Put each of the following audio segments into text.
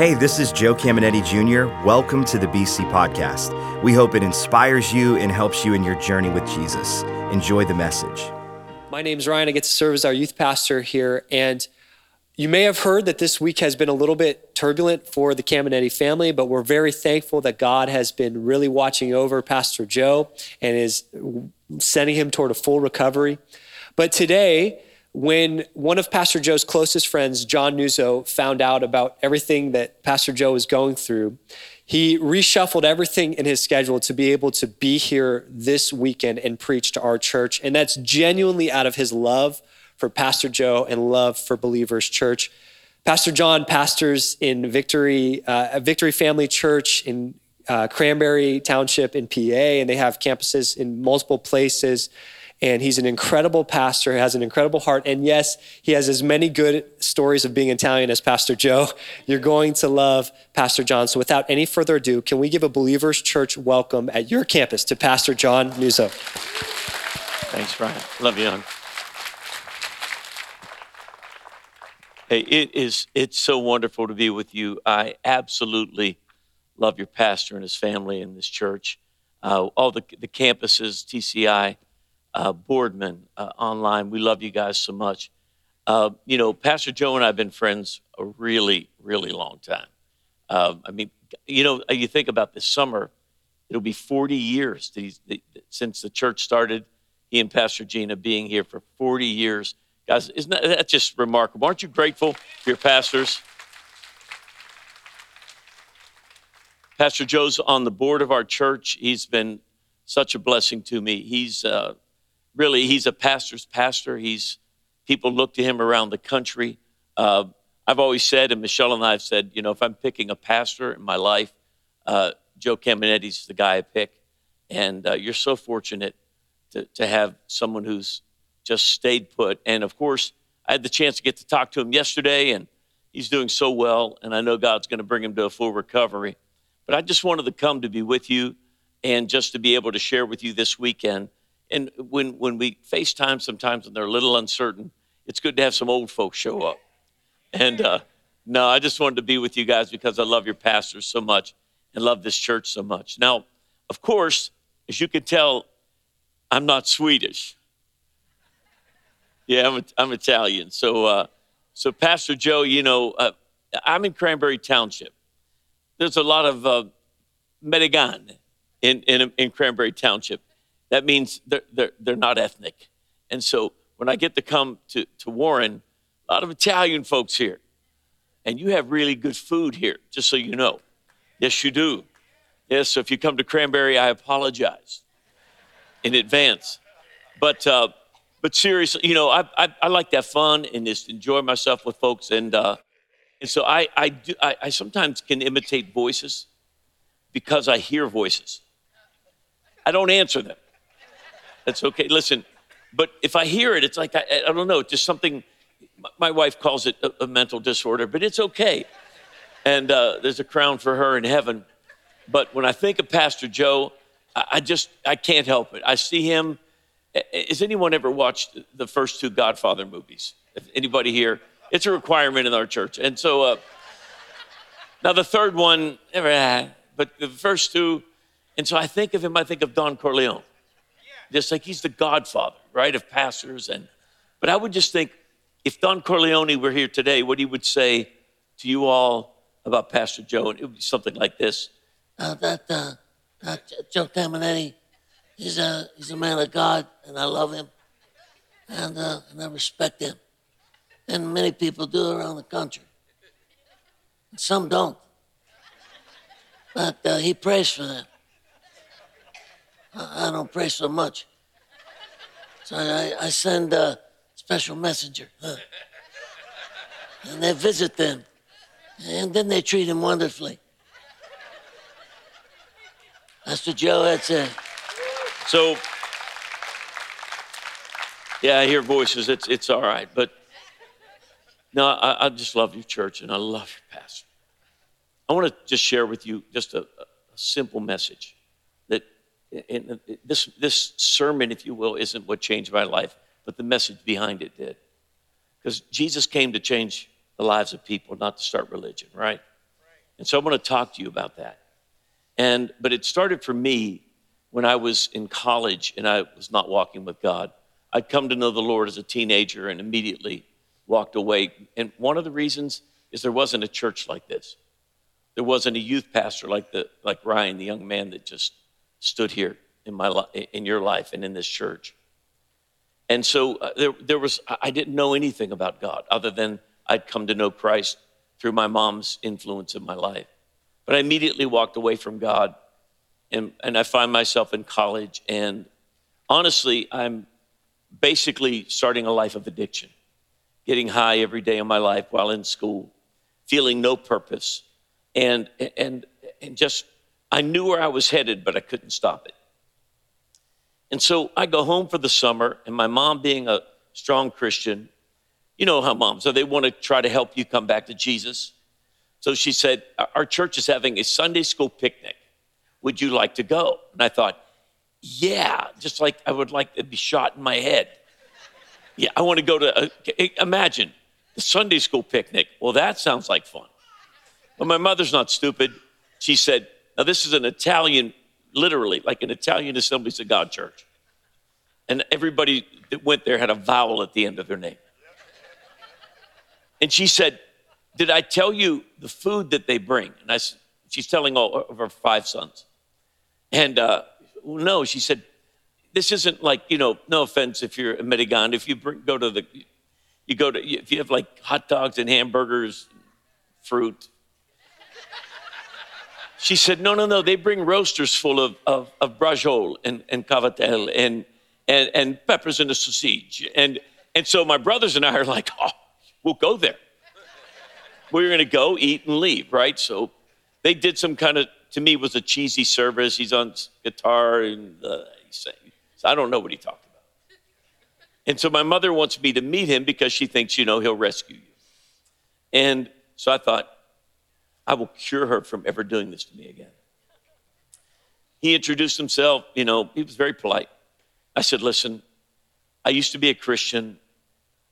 Hey, this is Joe Caminetti Jr. Welcome to the BC Podcast. We hope it inspires you and helps you in your journey with Jesus. Enjoy the message. My name is Ryan. I get to serve as our youth pastor here. And you may have heard that this week has been a little bit turbulent for the Caminetti family, but we're very thankful that God has been really watching over Pastor Joe and is sending him toward a full recovery. But today, when one of Pastor Joe's closest friends, John Nuzzo, found out about everything that Pastor Joe was going through, he reshuffled everything in his schedule to be able to be here this weekend and preach to our church. And that's genuinely out of his love for Pastor Joe and love for Believers Church. Pastor John pastors in Victory, uh, Victory Family Church in uh, Cranberry Township in PA, and they have campuses in multiple places. And he's an incredible pastor, has an incredible heart. And yes, he has as many good stories of being Italian as Pastor Joe. You're going to love Pastor John. So without any further ado, can we give a Believers Church welcome at your campus to Pastor John Nuzzo? Thanks, Ryan. Love you, young. Hey, it is it's so wonderful to be with you. I absolutely love your pastor and his family and this church. Uh, all the, the campuses, TCI, uh, Boardman, uh, online. We love you guys so much. Uh, you know, Pastor Joe and I have been friends a really, really long time. Uh, I mean, you know, you think about this summer, it'll be 40 years since the church started. He and Pastor Gina being here for 40 years. Guys, isn't that that's just remarkable? Aren't you grateful for your pastors? Pastor Joe's on the board of our church. He's been such a blessing to me. He's uh, really he's a pastor's pastor. He's people look to him around the country. Uh, I've always said, and Michelle and I have said, you know, if I'm picking a pastor in my life, uh, Joe Caminetti's the guy I pick. And uh, you're so fortunate to, to have someone who's just stayed put. And of course, I had the chance to get to talk to him yesterday, and he's doing so well. And I know God's going to bring him to a full recovery. But I just wanted to come to be with you and just to be able to share with you this weekend and when, when we FaceTime sometimes and they're a little uncertain, it's good to have some old folks show up. And uh, no, I just wanted to be with you guys because I love your pastors so much and love this church so much. Now, of course, as you can tell, I'm not Swedish. Yeah, I'm, I'm Italian. So, uh, so Pastor Joe, you know, uh, I'm in Cranberry Township. There's a lot of uh, Medigan in, in, in Cranberry Township that means they're, they're, they're not ethnic. And so when I get to come to, to Warren, a lot of Italian folks here. And you have really good food here, just so you know. Yes, you do. Yes, so if you come to Cranberry, I apologize in advance. But, uh, but seriously, you know, I, I, I, like that fun and just enjoy myself with folks. And, uh, and so I, I, do, I, I sometimes can imitate voices because I hear voices. I don't answer them. That's okay. Listen, but if I hear it, it's like, I, I don't know, just something, my wife calls it a, a mental disorder, but it's okay. And uh, there's a crown for her in heaven. But when I think of Pastor Joe, I, I just, I can't help it. I see him. Has anyone ever watched the first two Godfather movies? Anybody here? It's a requirement in our church. And so, uh, now the third one, but the first two, and so I think of him, I think of Don Corleone just like he's the godfather, right, of pastors. And but I would just think if Don Corleone were here today, what he would say to you all about Pastor Joe, and it would be something like this: uh, That uh, uh, Joe Caminetti, he's a he's a man of God, and I love him, and, uh, and I respect him, and many people do around the country. Some don't, but uh, he prays for them. I don't pray so much. So I, I send a special messenger. Huh? And they visit them. And then they treat him wonderfully. Pastor Joe, that's it. So, yeah, I hear voices. It's, it's all right. But no, I, I just love your church and I love your pastor. I want to just share with you just a, a simple message and this, this sermon, if you will, isn't what changed my life, but the message behind it did. Because Jesus came to change the lives of people, not to start religion, right? And so I want to talk to you about that. And but it started for me when I was in college and I was not walking with God. I'd come to know the Lord as a teenager and immediately walked away. And one of the reasons is there wasn't a church like this. There wasn't a youth pastor like the like Ryan, the young man that just stood here in my in your life and in this church. And so uh, there, there was I didn't know anything about God other than I'd come to know Christ through my mom's influence in my life. But I immediately walked away from God and, and I find myself in college. And honestly, I'm basically starting a life of addiction, getting high every day of my life while in school, feeling no purpose. And, and, and just, I knew where I was headed, but I couldn't stop it. And so I go home for the summer, and my mom, being a strong Christian, you know how moms are, they want to try to help you come back to Jesus. So she said, Our church is having a Sunday school picnic. Would you like to go? And I thought, Yeah, just like I would like to be shot in my head. Yeah, I want to go to, a, imagine the Sunday school picnic. Well, that sounds like fun. But my mother's not stupid. She said, Now, this is an Italian, literally, like an Italian Assemblies of God church. And everybody that went there had a vowel at the end of their name. And she said, Did I tell you the food that they bring? And I said, She's telling all of her five sons. And uh, no, she said, This isn't like, you know, no offense if you're a Medigan, if you bring, go to the, you go to, if you have like hot dogs and hamburgers, fruit. She said, No, no, no, they bring roasters full of, of, of braciole and, and cavatel and, and, and peppers and a sausage. And, and so my brothers and I are like, Oh, we'll go there. We're going to go, eat, and leave, right? So they did some kind of, to me, was a cheesy service. He's on guitar and uh, saying, so I don't know what he talked about. And so my mother wants me to meet him because she thinks, you know, he'll rescue you. And so I thought, I will cure her from ever doing this to me again. He introduced himself, you know, he was very polite. I said, listen, I used to be a Christian.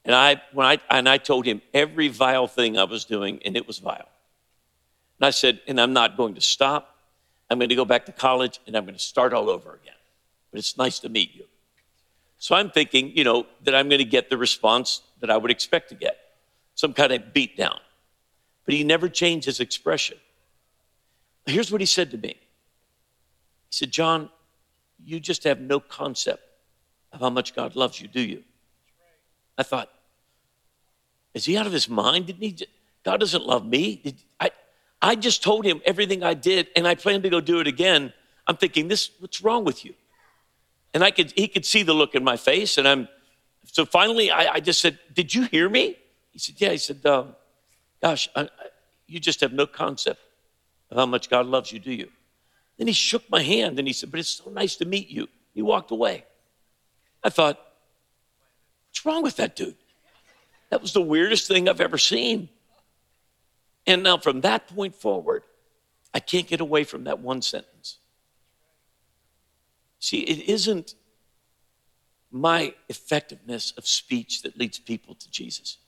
And I, when I, and I told him every vile thing I was doing, and it was vile. And I said, and I'm not going to stop. I'm going to go back to college and I'm going to start all over again. But it's nice to meet you. So I'm thinking, you know, that I'm going to get the response that I would expect to get some kind of beat down. But he never changed his expression. Here's what he said to me He said, John, you just have no concept of how much God loves you, do you? I thought, is he out of his mind? Didn't he? Just, God doesn't love me. Did, I, I just told him everything I did, and I plan to go do it again. I'm thinking, this, what's wrong with you? And I could, he could see the look in my face, and I'm, so finally, I, I just said, did you hear me? He said, yeah. He said, um, gosh, I, I, you just have no concept of how much God loves you, do you? Then he shook my hand and he said, but it's so nice to meet you. He walked away. I thought, what's wrong with that dude? That was the weirdest thing I've ever seen. And now from that point forward, I can't get away from that one sentence. See, it isn't my effectiveness of speech that leads people to Jesus.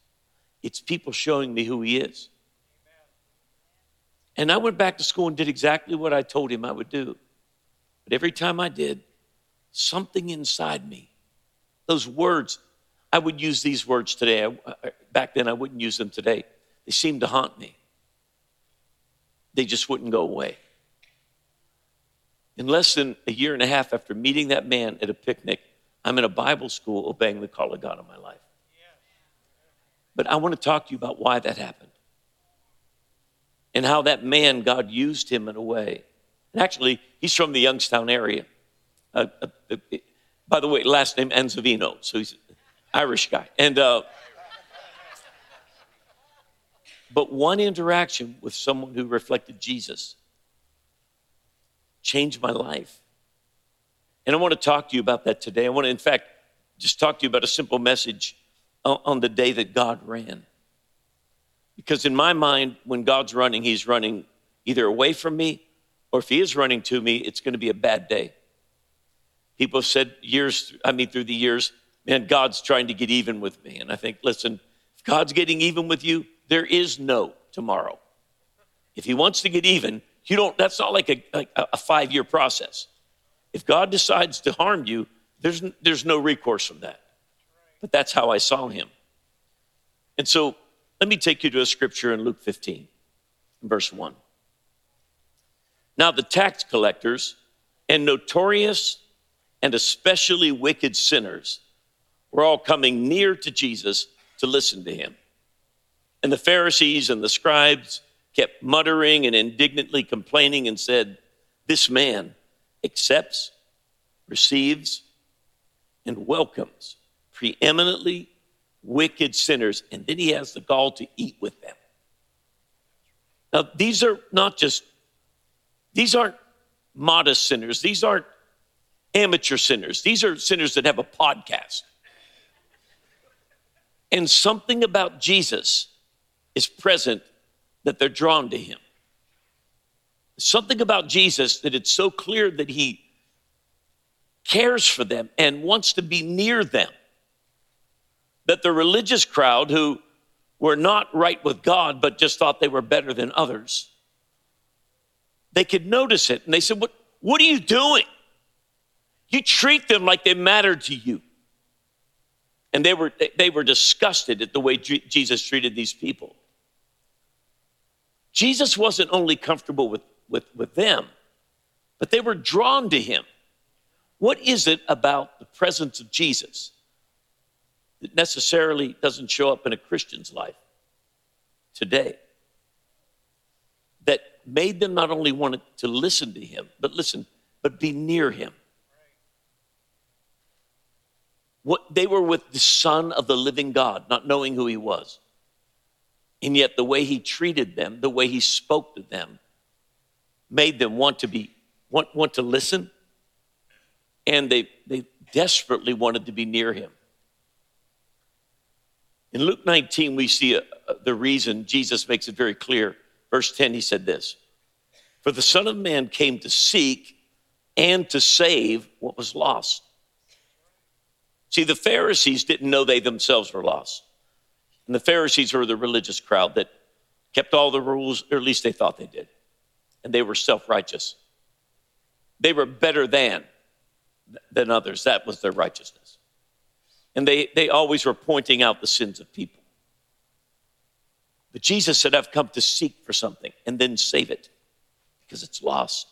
It's people showing me who he is. And I went back to school and did exactly what I told him I would do. But every time I did, something inside me, those words, I would use these words today. Back then, I wouldn't use them today. They seemed to haunt me. They just wouldn't go away. In less than a year and a half after meeting that man at a picnic, I'm in a Bible school obeying the call of God in my life. But I want to talk to you about why that happened and how that man, God used him in a way. And actually, he's from the Youngstown area. Uh, uh, uh, by the way, last name Anzavino, so he's an Irish guy. And uh, but one interaction with someone who reflected Jesus changed my life. And I want to talk to you about that today. I want to, in fact, just talk to you about a simple message on the day that God ran. Because in my mind, when God's running, He's running either away from me, or if He is running to me, it's going to be a bad day. People have said years, I mean, through the years, man, God's trying to get even with me. And I think, listen, if God's getting even with you, there is no tomorrow. If he wants to get even, you don't, that's not like a, like a five year process. If God decides to harm you, there's, there's no recourse from that. But that's how I saw him. And so let me take you to a scripture in Luke 15, verse 1. Now, the tax collectors and notorious and especially wicked sinners were all coming near to Jesus to listen to him. And the Pharisees and the scribes kept muttering and indignantly complaining and said, This man accepts, receives, and welcomes preeminently wicked sinners, and then he has the gall to eat with them. Now, these are not just, these aren't modest sinners. These aren't amateur sinners. These are sinners that have a podcast. And something about Jesus is present that they're drawn to him. Something about Jesus that it's so clear that he cares for them and wants to be near them. That the religious crowd who were not right with God but just thought they were better than others, they could notice it and they said, What, what are you doing? You treat them like they matter to you. And they were, they were disgusted at the way Jesus treated these people. Jesus wasn't only comfortable with, with, with them, but they were drawn to him. What is it about the presence of Jesus that necessarily doesn't show up in a Christian's life today that made them not only want to listen to him, but listen, but be near him? What, they were with the Son of the living God, not knowing who he was. And yet, the way he treated them, the way he spoke to them, made them want to be want, want to listen, and they, they desperately wanted to be near him. In Luke 19, we see a, a, the reason Jesus makes it very clear. Verse 10, he said this For the Son of Man came to seek and to save what was lost. See, the Pharisees didn't know they themselves were lost. And the Pharisees were the religious crowd that kept all the rules, or at least they thought they did. And they were self righteous. They were better than than others. That was their righteousness. And they, they always were pointing out the sins of people. But Jesus said, I've come to seek for something and then save it because it's lost.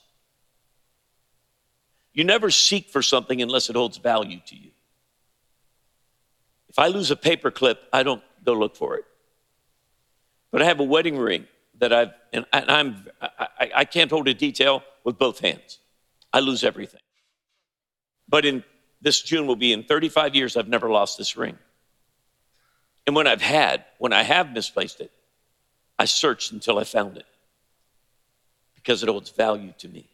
You never seek for something unless it holds value to you. If I lose a paper clip, I don't go look for it. But I have a wedding ring that I've, and I'm, I, I can't hold a detail with both hands. I lose everything. But in this June will be in 35 years, I've never lost this ring. And when I've had, when I have misplaced it, I searched until I found it because it holds value to me.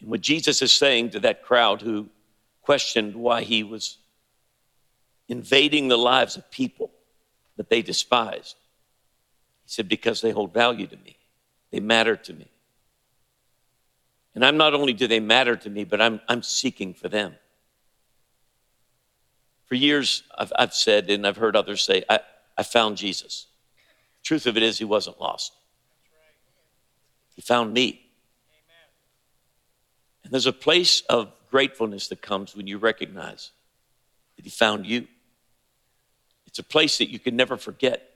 And what Jesus is saying to that crowd who questioned why he was invading the lives of people that they despised. He said, Because they hold value to me, they matter to me. And I'm not only do they matter to me, but I'm, I'm seeking for them. For years, I've, I've said, and I've heard others say, I, I found Jesus. The truth of it is, he wasn't lost. He found me. And there's a place of gratefulness that comes when you recognize that he found you. It's a place that you can never forget.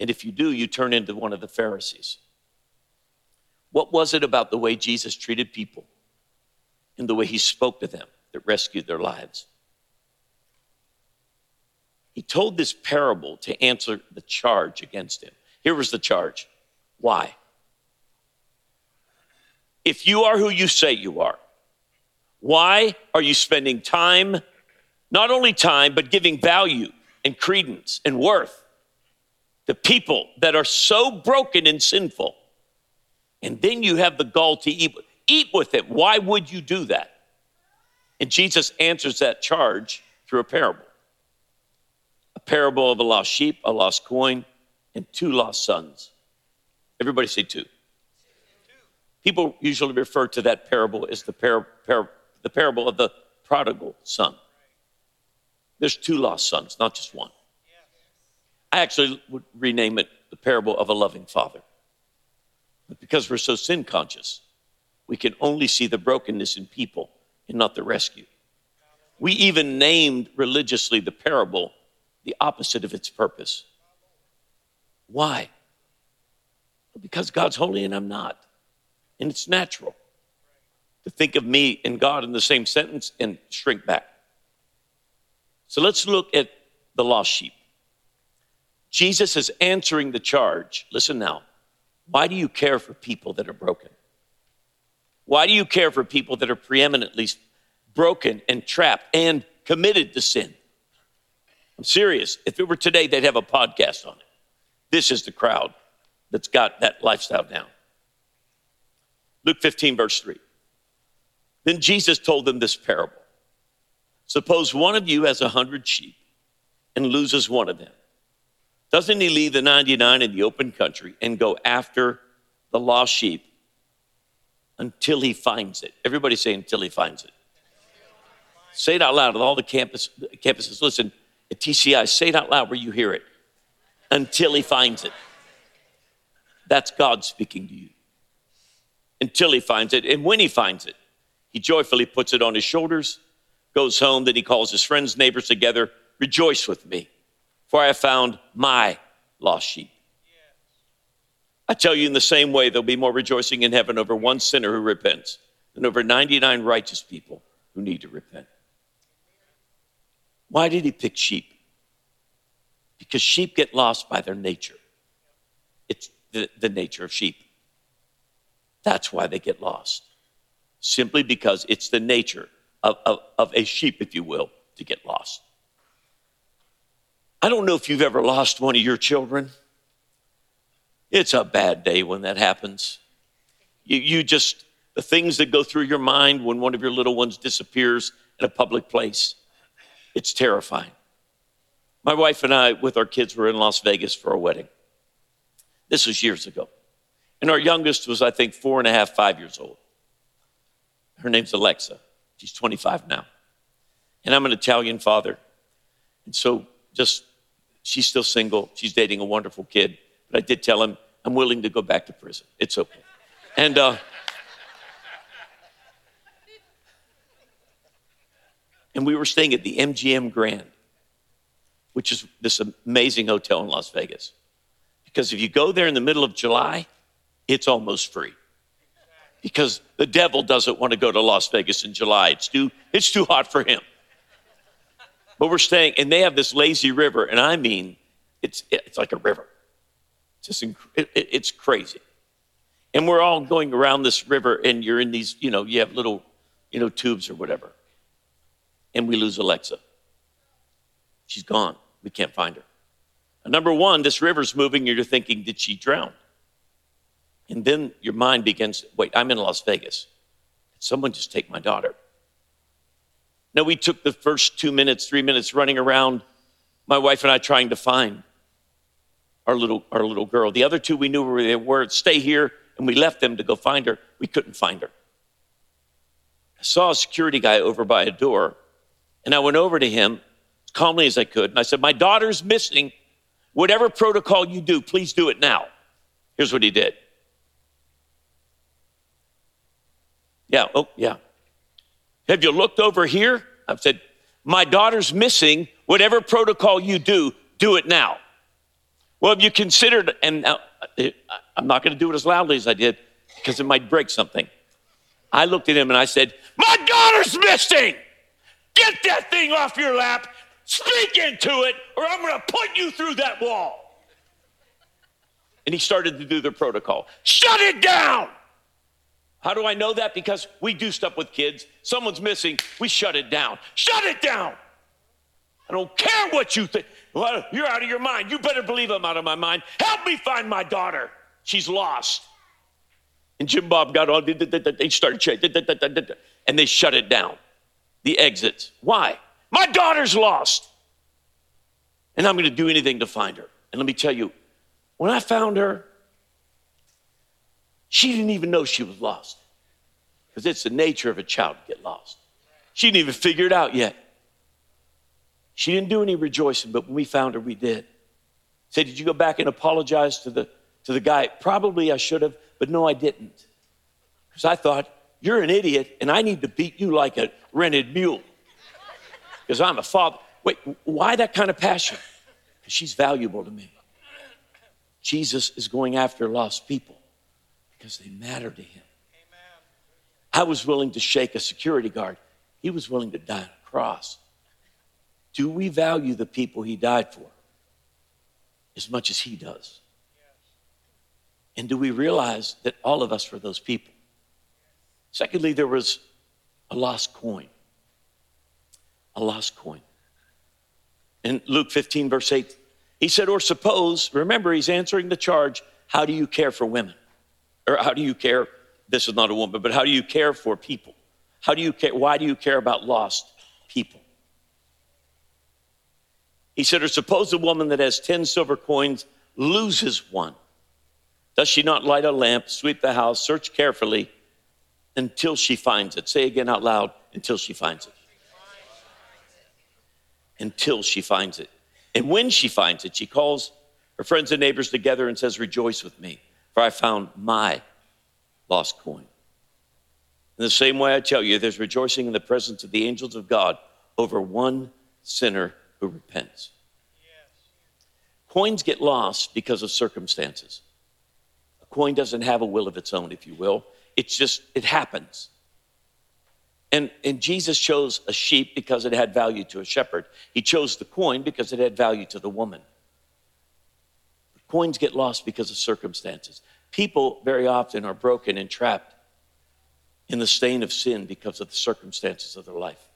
And if you do, you turn into one of the Pharisees. What was it about the way Jesus treated people and the way he spoke to them that rescued their lives? He told this parable to answer the charge against him. Here was the charge. Why? If you are who you say you are, why are you spending time, not only time, but giving value and credence and worth to people that are so broken and sinful. And then you have the gall to eat, eat with it. Why would you do that? And Jesus answers that charge through a parable a parable of a lost sheep, a lost coin, and two lost sons. Everybody say two. People usually refer to that parable as the, par- par- the parable of the prodigal son. There's two lost sons, not just one. I actually would rename it the parable of a loving father. But because we're so sin conscious, we can only see the brokenness in people and not the rescue. We even named religiously the parable the opposite of its purpose. Why? Because God's holy and I'm not. And it's natural to think of me and God in the same sentence and shrink back. So let's look at the lost sheep. Jesus is answering the charge. Listen now. Why do you care for people that are broken? Why do you care for people that are preeminently broken and trapped and committed to sin? I'm serious. If it were today, they'd have a podcast on it. This is the crowd that's got that lifestyle down. Luke 15, verse 3. Then Jesus told them this parable Suppose one of you has a hundred sheep and loses one of them. Doesn't he leave the 99 in the open country and go after the lost sheep until he finds it? Everybody say, until he finds it. Say it out loud at all the campus, campuses. Listen, at TCI, say it out loud where you hear it. Until he finds it. That's God speaking to you. Until he finds it. And when he finds it, he joyfully puts it on his shoulders, goes home, then he calls his friends, neighbors together, rejoice with me, for I have found my lost sheep. I tell you, in the same way, there'll be more rejoicing in heaven over one sinner who repents than over 99 righteous people who need to repent. Why did he pick sheep? Because sheep get lost by their nature. It's the, the nature of sheep. That's why they get lost. Simply because it's the nature of, of, of a sheep, if you will, to get lost. I don't know if you've ever lost one of your children. It's a bad day when that happens. You, you just, the things that go through your mind when one of your little ones disappears in a public place, it's terrifying. My wife and I, with our kids, were in Las Vegas for a wedding. This was years ago. And our youngest was, I think, four and a half, five years old. Her name's Alexa. She's 25 now. And I'm an Italian father. And so just, she's still single. She's dating a wonderful kid. But I did tell him, I'm willing to go back to prison. It's okay. And, uh, and we were staying at the MGM Grand, which is this amazing hotel in Las Vegas. Because if you go there in the middle of July, it's almost free. Because the devil doesn't want to go to Las Vegas in July. It's too, it's too hot for him. But we're staying, and they have this lazy river, and I mean, it's, it's like a river. It's, just, it, it's crazy. And we're all going around this river, and you're in these, you know, you have little, you know, tubes or whatever. And we lose Alexa. She's gone. We can't find her. And number one, this river's moving, and you're thinking, did she drown? And then your mind begins, wait, I'm in Las Vegas. Someone just take my daughter. Now, we took the first two minutes, three minutes running around, my wife and I trying to find our little, our little girl. The other two we knew where they were, stay here, and we left them to go find her. We couldn't find her. I saw a security guy over by a door, and I went over to him as calmly as I could, and I said, My daughter's missing. Whatever protocol you do, please do it now. Here's what he did. Yeah, oh, yeah. Have you looked over here? I've said, My daughter's missing. Whatever protocol you do, do it now. Well, have you considered, and I'm not going to do it as loudly as I did because it might break something. I looked at him and I said, My daughter's missing. Get that thing off your lap, speak into it, or I'm going to put you through that wall. And he started to do the protocol. Shut it down. How do I know that? Because we do stuff with kids. Someone's missing, we shut it down. Shut it down. I don't care what you think. Well, you're out of your mind. You better believe I'm out of my mind. Help me find my daughter. She's lost. And Jim Bob got on, they started checking, and they shut it down. The exits. Why? My daughter's lost. And I'm going to do anything to find her. And let me tell you, when I found her, she didn't even know she was lost because it's the nature of a child to get lost. She didn't even figure it out yet. She didn't do any rejoicing, but when we found her, we did. Say, did you go back and apologize to the to the guy? Probably I should have, But no, I didn't. Because I thought, you're an idiot, and I need to beat you like a rented mule. Because I'm a father. Wait, why that kind of passion? Because she's valuable to me. Jesus is going after lost people because they matter to him. I was willing to shake a security guard. He was willing to die on a cross. Do we value the people he died for as much as he does? And do we realize that all of us were those people? Secondly, there was a lost coin. A lost coin. In Luke 15, verse 8, he said, Or suppose, remember, he's answering the charge, how do you care for women? Or how do you care? This is not a woman, but how do you care for people? How do you care? Why do you care about lost people? He said, Or suppose a woman that has 10 silver coins loses one. Does she not light a lamp, sweep the house, search carefully until she finds it? Say again out loud until she finds it. Until she finds it. And when she finds it, she calls her friends and neighbors together and says, Rejoice with me, for I found my lost coin. In the same way, I tell you, there's rejoicing in the presence of the angels of God over one sinner who repents. Coins get lost because of circumstances. A coin doesn't have a will of its own, if you will. It's just, it happens. And, and Jesus chose a sheep because it had value to a shepherd. He chose the coin because it had value to the woman. Coins get lost because of circumstances. People very often are broken and trapped in the stain of sin because of the circumstances of their life.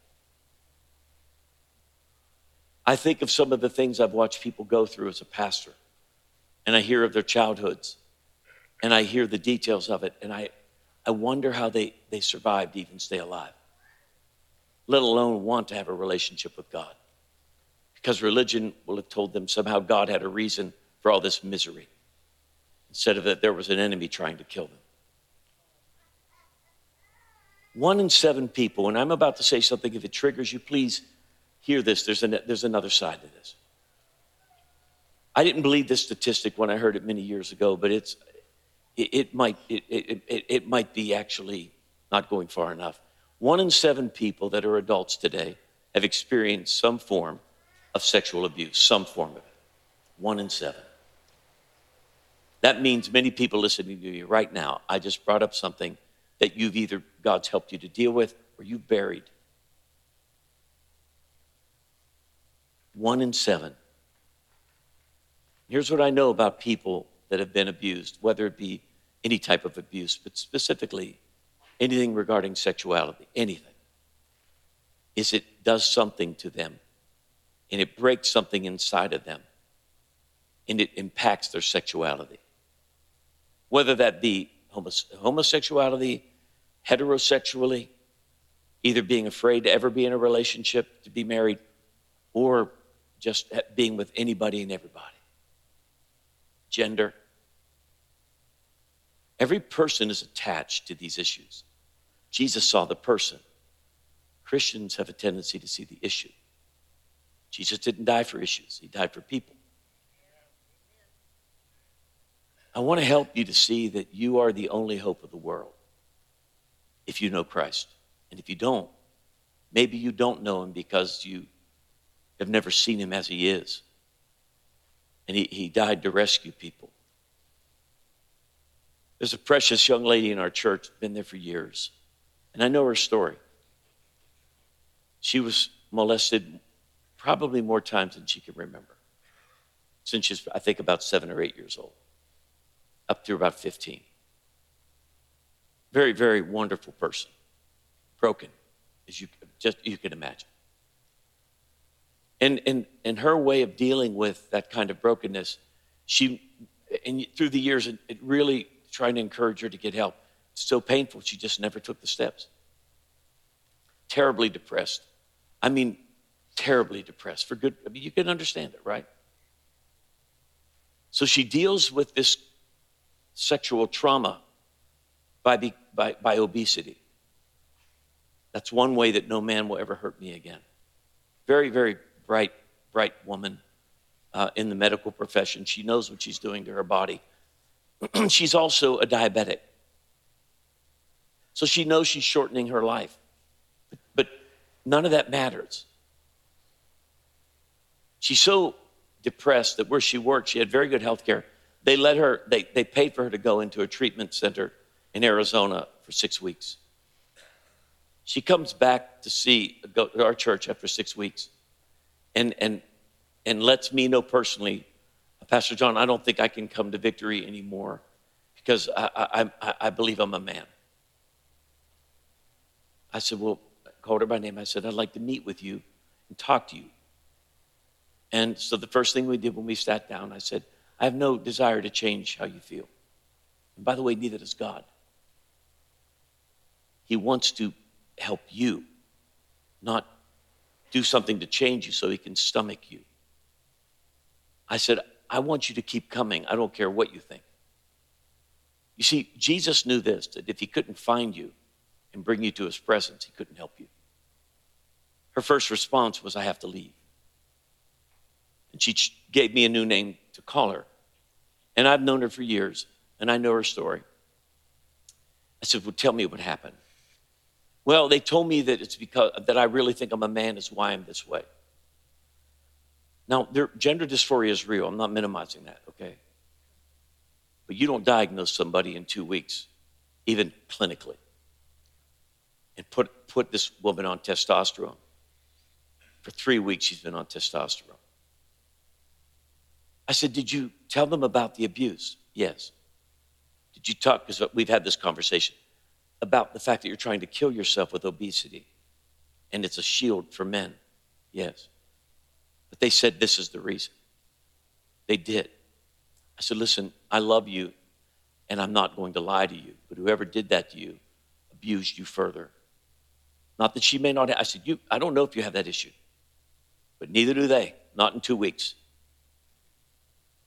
I think of some of the things I've watched people go through as a pastor, and I hear of their childhoods, and I hear the details of it, and I, I wonder how they, they survived to even stay alive, let alone want to have a relationship with God. Because religion will have told them somehow God had a reason for all this misery, instead of that there was an enemy trying to kill them. One in seven people, and I'm about to say something, if it triggers you, please hear this. There's, an, there's another side to this. I didn't believe this statistic when I heard it many years ago, but it's, it, it might, it, it, it might be actually not going far enough. One in seven people that are adults today have experienced some form of sexual abuse, some form of it. One in seven. That means many people listening to you right now, I just brought up something that you've either God's helped you to deal with or you've buried. One in seven. Here's what I know about people that have been abused, whether it be any type of abuse, but specifically anything regarding sexuality, anything, is it does something to them and it breaks something inside of them and it impacts their sexuality. Whether that be homosexuality, heterosexually, either being afraid to ever be in a relationship, to be married, or just being with anybody and everybody. Gender. Every person is attached to these issues. Jesus saw the person. Christians have a tendency to see the issue. Jesus didn't die for issues, he died for people. I want to help you to see that you are the only hope of the world if you know Christ. And if you don't, maybe you don't know him because you have never seen him as he is. And he, he died to rescue people. There's a precious young lady in our church, been there for years, and I know her story. She was molested probably more times than she can remember since she's, I think, about seven or eight years old, up to about 15. Very, very wonderful person. Broken, as you just you can imagine. And and and her way of dealing with that kind of brokenness, she and through the years, it, really trying to encourage her to get help. It's so painful, she just never took the steps. Terribly depressed. I mean, terribly depressed for good. I mean, you can understand it, right? So she deals with this sexual trauma by, be, by, by obesity. That's one way that no man will ever hurt me again. Very, very bright, bright woman uh, in the medical profession. She knows what she's doing to her body. she's also a diabetic. So she knows she's shortening her life. But none of that matters. She's so depressed that where she worked, she had very good health care. They let her, they, they paid for her to go into a treatment center in Arizona for six weeks. She comes back to see our church after six weeks and, and, and lets me know personally, Pastor John, I don't think I can come to victory anymore because I, I, I believe I'm a man. I said, Well, I called her by name. I said, I'd like to meet with you and talk to you. And so the first thing we did when we sat down, I said, I have no desire to change how you feel. And by the way, neither does God. He wants to help you, not do something to change you so he can stomach you. I said, I want you to keep coming. I don't care what you think. You see, Jesus knew this that if he couldn't find you and bring you to his presence, he couldn't help you. Her first response was, I have to leave. And she gave me a new name to call her. And I've known her for years, and I know her story. I said, Well, tell me what happened. Well, they told me that it's because that I really think I'm a man is why I'm this way. Now, their, gender dysphoria is real. I'm not minimizing that, okay? But you don't diagnose somebody in two weeks, even clinically, and put, put this woman on testosterone. For three weeks, she's been on testosterone. I said, Did you tell them about the abuse? Yes. Did you talk? Because we've had this conversation about the fact that you're trying to kill yourself with obesity and it's a shield for men. Yes. But they said this is the reason. They did. I said, Listen, I love you and I'm not going to lie to you, but whoever did that to you abused you further. Not that she may not have, I said, you, I don't know if you have that issue, but neither do they, not in two weeks.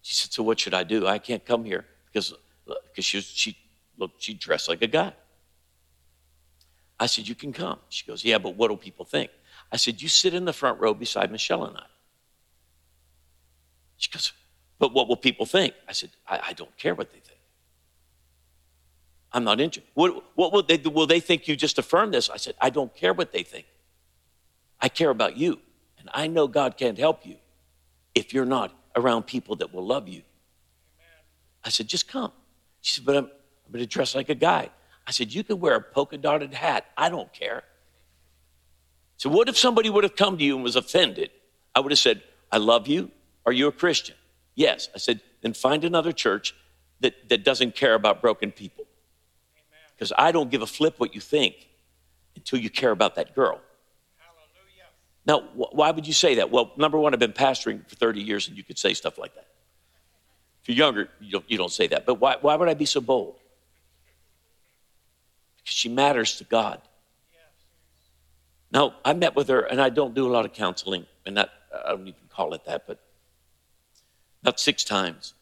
She said, So what should I do? I can't come here because, because she, was, she looked, she dressed like a guy. I said, You can come. She goes, Yeah, but what do people think? I said, You sit in the front row beside Michelle and I. She goes, But what will people think? I said, I, I don't care what they think. I'm not interested. What, what will, they, will they think you just affirmed this? I said, I don't care what they think. I care about you. And I know God can't help you if you're not around people that will love you. I said, just come. She said, but I'm, I'm going to dress like a guy. I said, you can wear a polka dotted hat. I don't care. So, what if somebody would have come to you and was offended? I would have said, I love you. Are you a Christian? Yes. I said, then find another church that, that doesn't care about broken people. Because I don't give a flip what you think until you care about that girl. Now, wh- why would you say that? Well, number one, I've been pastoring for 30 years and you could say stuff like that. If you're younger, you don't, you don't say that. But why, why would I be so bold? Because she matters to God. Now, I met with her, and I don't do a lot of counseling, and that, I don't even call it that, but about six times.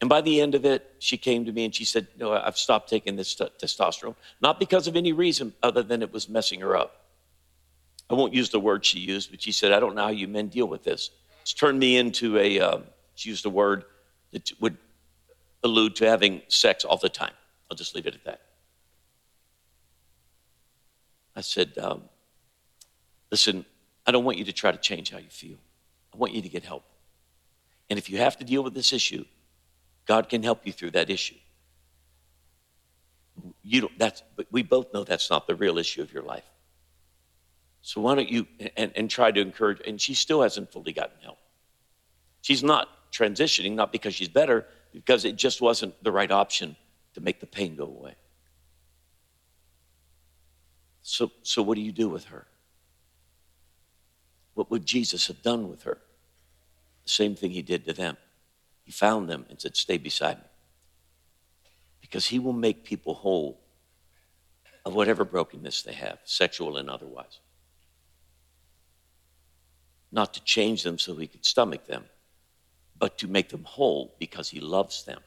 And by the end of it, she came to me and she said, No, I've stopped taking this t- testosterone, not because of any reason other than it was messing her up. I won't use the word she used, but she said, I don't know how you men deal with this. It's turned me into a, um, she used a word that would allude to having sex all the time. I'll just leave it at that. I said, um, Listen, I don't want you to try to change how you feel. I want you to get help. And if you have to deal with this issue, God can help you through that issue. You don't, that's, but we both know that's not the real issue of your life. So why don't you and, and try to encourage? And she still hasn't fully gotten help. She's not transitioning, not because she's better, because it just wasn't the right option to make the pain go away. So, so what do you do with her? What would Jesus have done with her? The same thing he did to them. He found them and said, Stay beside me. Because he will make people whole of whatever brokenness they have, sexual and otherwise not to change them so he could stomach them, but to make them whole because he loves them.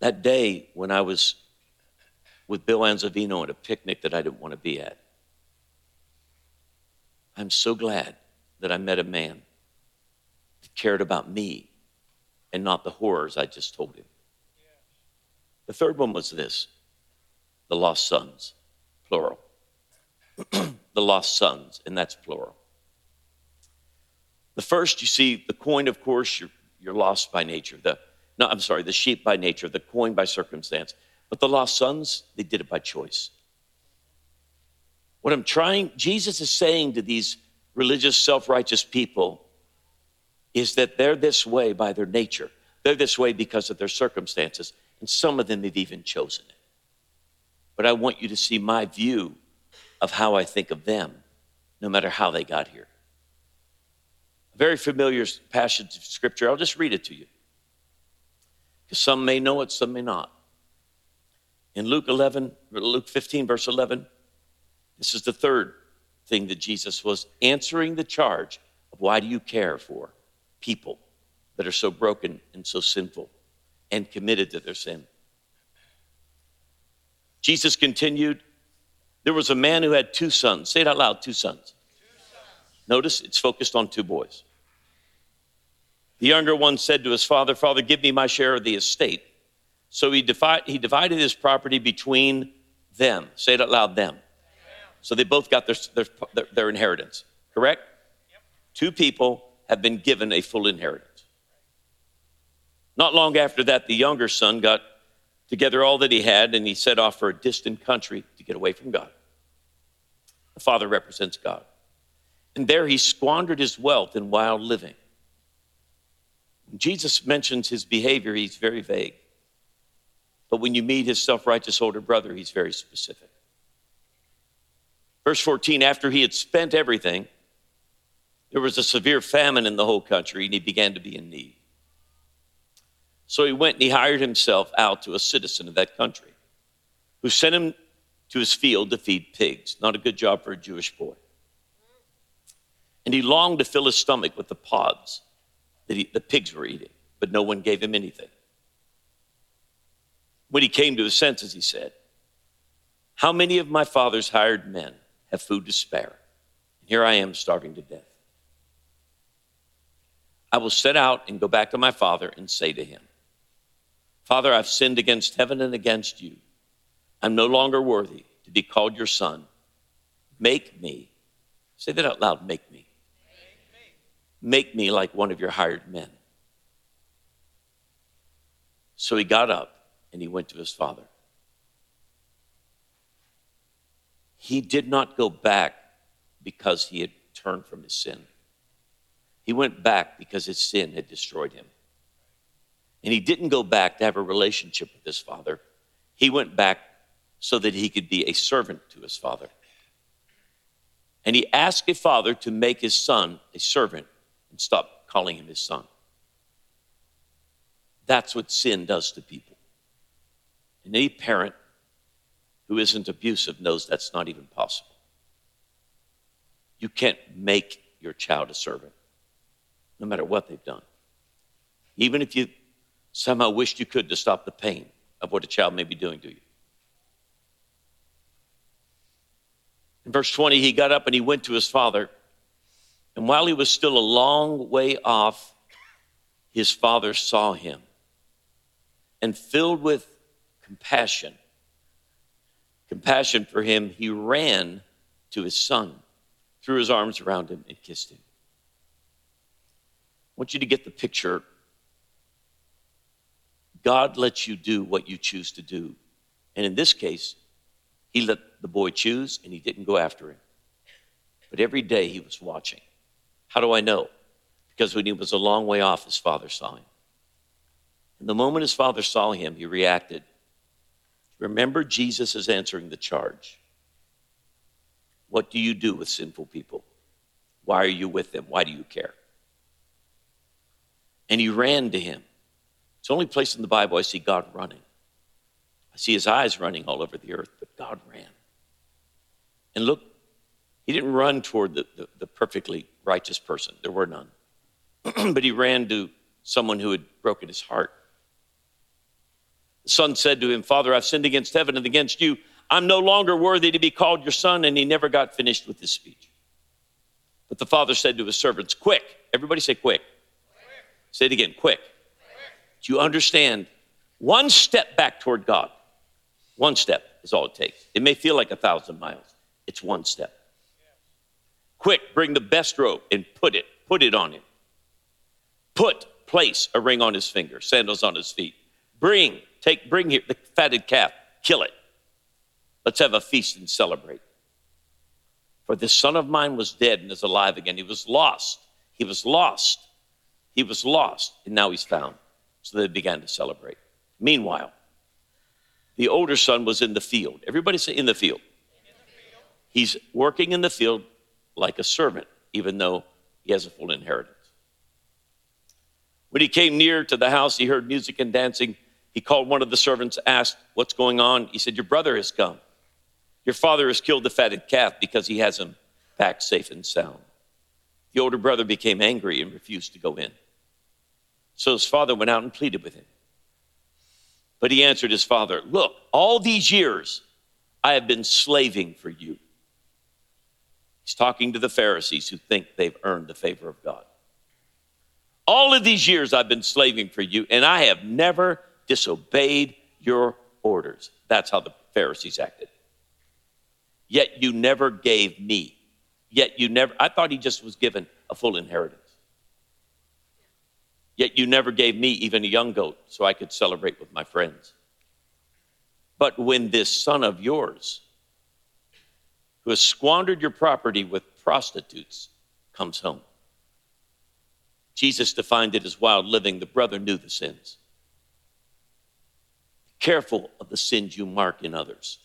That day when I was with Bill Anzavino at a picnic that I didn't want to be at, I'm so glad that I met a man that cared about me and not the horrors I just told him. The third one was this the lost sons, plural. the lost sons, and that's plural. The first, you see, the coin, of course, you're, you're lost by nature. The, no, I'm sorry, the sheep by nature, the coin by circumstance. But the lost sons, they did it by choice. What I'm trying, Jesus is saying to these religious, self righteous people is that they're this way by their nature. They're this way because of their circumstances. And some of them have even chosen it. But I want you to see my view of how I think of them, no matter how they got here. A very familiar passage of scripture. I'll just read it to you. Because some may know it, some may not. In Luke 11, Luke 15, verse 11, this is the third thing that Jesus was answering the charge of why do you care for people that are so broken and so sinful and committed to their sin. Jesus continued, There was a man who had two sons. Say it out loud two sons. Notice it's focused on two boys. The younger one said to his father, Father, give me my share of the estate. So he, defi- he divided his property between them. Say it out loud, them. So they both got their, their, their inheritance, correct? Yep. Two people have been given a full inheritance. Not long after that, the younger son got together all that he had and he set off for a distant country to get away from God. The father represents God. And there he squandered his wealth in wild living. When Jesus mentions his behavior, he's very vague. But when you meet his self righteous older brother, he's very specific. Verse 14 After he had spent everything, there was a severe famine in the whole country, and he began to be in need. So he went and he hired himself out to a citizen of that country who sent him to his field to feed pigs. Not a good job for a Jewish boy. And he longed to fill his stomach with the pods that he, the pigs were eating, but no one gave him anything. When he came to his senses, he said, How many of my father's hired men have food to spare? And here I am starving to death. I will set out and go back to my father and say to him, Father, I've sinned against heaven and against you. I'm no longer worthy to be called your son. Make me, say that out loud, make me. Make me like one of your hired men. So he got up and he went to his father. He did not go back because he had turned from his sin. He went back because his sin had destroyed him. And he didn't go back to have a relationship with his father. He went back so that he could be a servant to his father. And he asked a father to make his son a servant and stop calling him his son. That's what sin does to people. And any parent who isn't abusive knows that's not even possible. You can't make your child a servant, no matter what they've done. Even if you somehow wished you could to stop the pain of what a child may be doing to you. In verse 20, he got up and he went to his father. And while he was still a long way off, his father saw him. And filled with compassion, compassion for him, he ran to his son, threw his arms around him, and kissed him. I want you to get the picture God lets you do what you choose to do. And in this case, he let the boy choose and he didn't go after him. But every day he was watching. How do I know? Because when he was a long way off, his father saw him. And the moment his father saw him, he reacted. Remember, Jesus is answering the charge. What do you do with sinful people? Why are you with them? Why do you care? And he ran to him. It's the only place in the Bible I see God running. I see his eyes running all over the earth, but God ran. And look, he didn't run toward the, the, the perfectly righteous person, there were none. but he ran to someone who had broken his heart. The son said to him, Father, I've sinned against heaven and against you. I'm no longer worthy to be called your son. And he never got finished with his speech. But the father said to his servants, Quick. Everybody say, Quick. quick. Say it again, quick Do you understand? One step back toward God. One step is all it takes. It may feel like a thousand miles. It's one step. Quick, bring the best robe and put it, put it on him. Put, place a ring on his finger, sandals on his feet. Bring, take, bring here the fatted calf, kill it. Let's have a feast and celebrate. For this son of mine was dead and is alive again. He was lost. He was lost. He was lost, and now he's found. So they began to celebrate. Meanwhile, the older son was in the field. Everybody say in the field. He's working in the field like a servant, even though he has a full inheritance. When he came near to the house, he heard music and dancing. He called one of the servants, asked, What's going on? He said, Your brother has come. Your father has killed the fatted calf because he has him back safe and sound. The older brother became angry and refused to go in. So his father went out and pleaded with him. But he answered his father, Look, all these years I have been slaving for you. He's talking to the Pharisees who think they've earned the favor of God. All of these years I've been slaving for you, and I have never disobeyed your orders. That's how the Pharisees acted. Yet you never gave me. Yet you never, I thought he just was given a full inheritance. Yet you never gave me even a young goat so I could celebrate with my friends. But when this son of yours, who has squandered your property with prostitutes, comes home, Jesus defined it as wild living. The brother knew the sins. Careful of the sins you mark in others.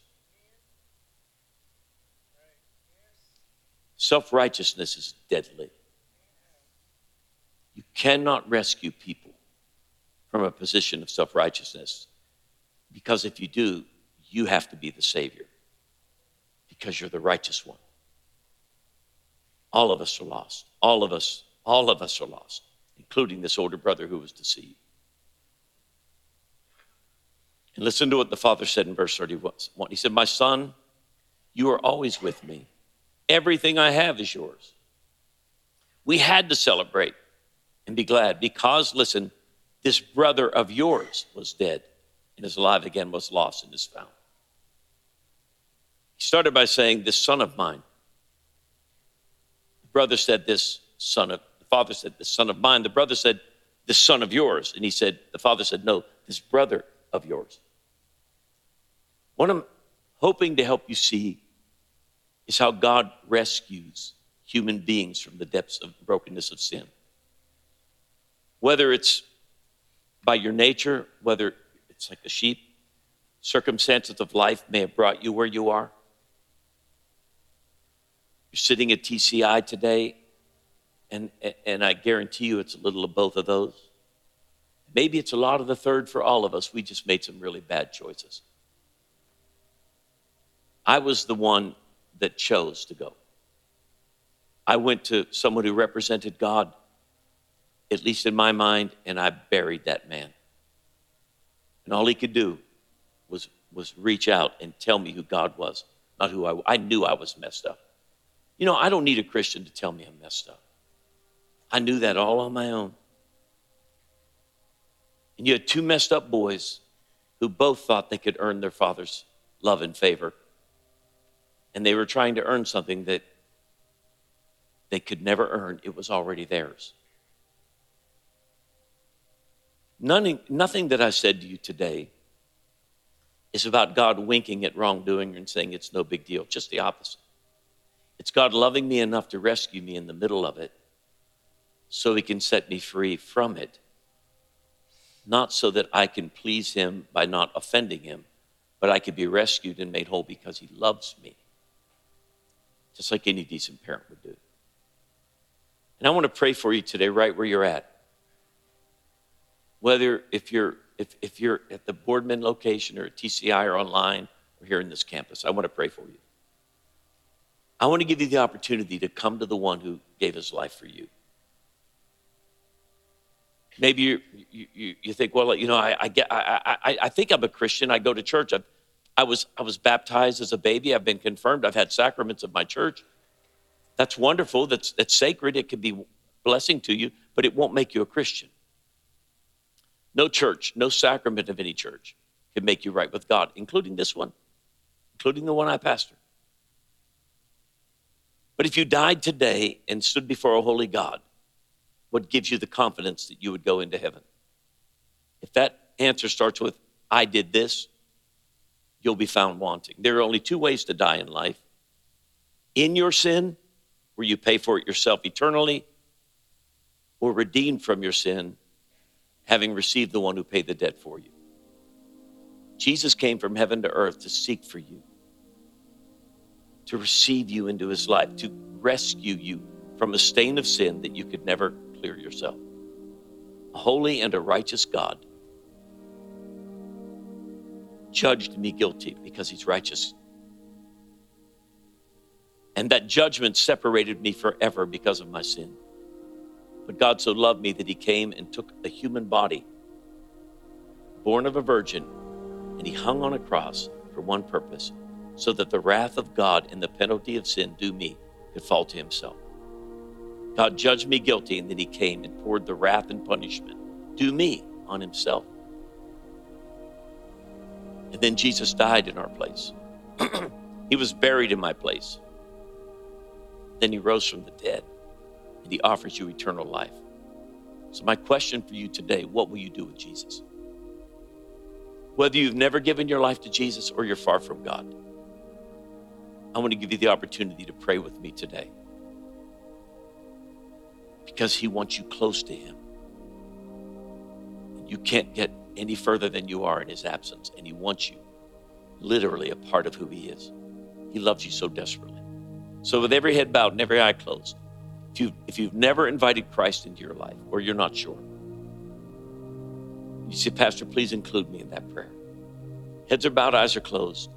Self righteousness is deadly. You cannot rescue people from a position of self righteousness because if you do, you have to be the Savior because you're the righteous one. All of us are lost. All of us, all of us are lost, including this older brother who was deceived. And listen to what the father said in verse 31. He said, My son, you are always with me. Everything I have is yours. We had to celebrate and be glad because, listen, this brother of yours was dead and is alive again, was lost and is found. He started by saying, This son of mine. The brother said, This son of, the father said, This son of mine. The brother said, This son of yours. And he said, The father said, No, this brother of yours. What I'm hoping to help you see is how God rescues human beings from the depths of brokenness of sin. Whether it's by your nature, whether it's like a sheep, circumstances of life may have brought you where you are. You're sitting at TCI today, and, and I guarantee you it's a little of both of those. Maybe it's a lot of the third for all of us. We just made some really bad choices. I was the one that chose to go. I went to someone who represented God, at least in my mind, and I buried that man. And all he could do was, was reach out and tell me who God was, not who I I knew I was messed up. You know, I don't need a Christian to tell me I'm messed up. I knew that all on my own. And you had two messed up boys who both thought they could earn their father's love and favor and they were trying to earn something that they could never earn, it was already theirs. Nothing that I said to you today is about God winking at wrongdoing and saying it's no big deal, just the opposite. It's God loving me enough to rescue me in the middle of it so he can set me free from it, not so that I can please him by not offending him, but I could be rescued and made whole because he loves me just like any decent parent would do. And I want to pray for you today, right where you're at. Whether if you're if, if you're at the Boardman location or at TCI or online or here in this campus, I want to pray for you. I want to give you the opportunity to come to the one who gave his life for you. Maybe you, you, you think, well, you know, I, I, get, I, I, I think I'm a Christian. I go to church. I've, I was, I was baptized as a baby. I've been confirmed. I've had sacraments of my church. That's wonderful. That's, that's sacred. It can be blessing to you, but it won't make you a Christian. No church, no sacrament of any church can make you right with God, including this one, including the one I pastor. But if you died today and stood before a holy God, what gives you the confidence that you would go into heaven? If that answer starts with, I did this, you'll be found wanting. There are only two ways to die in life in your sin, where you pay for it yourself eternally, or redeemed from your sin, having received the one who paid the debt for you. Jesus came from heaven to earth to seek for you, to receive you into his life, to rescue you from a stain of sin that you could never clear yourself. A holy and a righteous God judged me guilty because he's righteous. And that judgment separated me forever because of my sin. But God so loved me that he came and took a human body, born of a virgin, and he hung on a cross for one purpose so that the wrath of God and the penalty of sin due me could fall to himself. God judged me guilty, and then he came and poured the wrath and punishment due me on himself. And then Jesus died in our place. he was buried in my place. Then he rose from the dead and he offers you eternal life. So, my question for you today what will you do with Jesus? Whether you've never given your life to Jesus or you're far from God, I want to give you the opportunity to pray with me today because he wants you close to him. You can't get any further than you are in his absence, and he wants you literally a part of who he is. He loves you so desperately. So, with every head bowed and every eye closed, if, you, if you've never invited Christ into your life or you're not sure, you say, Pastor, please include me in that prayer. Heads are bowed, eyes are closed.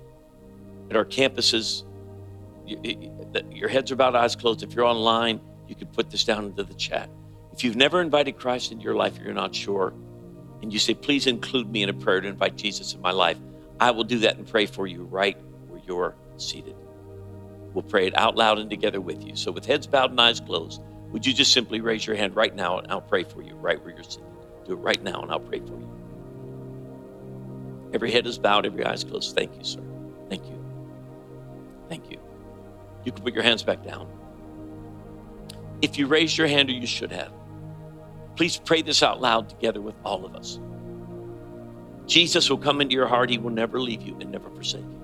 At our campuses, your heads are bowed, eyes closed. If you're online, you can put this down into the chat. If you've never invited Christ into your life, or you're not sure, and you say, please include me in a prayer to invite Jesus in my life, I will do that and pray for you right where you're seated. We'll pray it out loud and together with you. So, with heads bowed and eyes closed, would you just simply raise your hand right now and I'll pray for you right where you're sitting? Do it right now and I'll pray for you. Every head is bowed, every eye is closed. Thank you, sir. Thank you. Thank you. You can put your hands back down. If you raised your hand, or you should have, please pray this out loud together with all of us. Jesus will come into your heart. He will never leave you and never forsake you.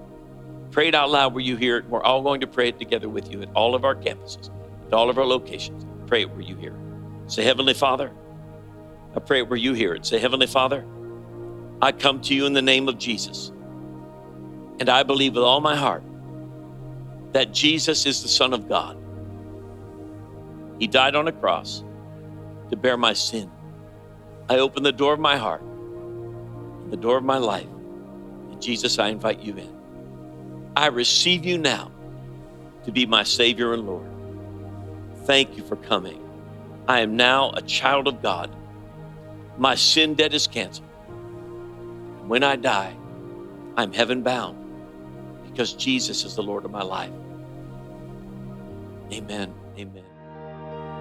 Pray it out loud where you hear it. We're all going to pray it together with you at all of our campuses, at all of our locations. Pray it where you hear it. Say, Heavenly Father, I pray it where you hear it. Say, Heavenly Father, I come to you in the name of Jesus. And I believe with all my heart that Jesus is the Son of God. He died on a cross to bear my sin. I open the door of my heart, the door of my life. And Jesus, I invite you in. I receive you now to be my Savior and Lord. Thank you for coming. I am now a child of God. My sin debt is canceled. When I die, I'm heaven bound because Jesus is the Lord of my life. Amen. Amen.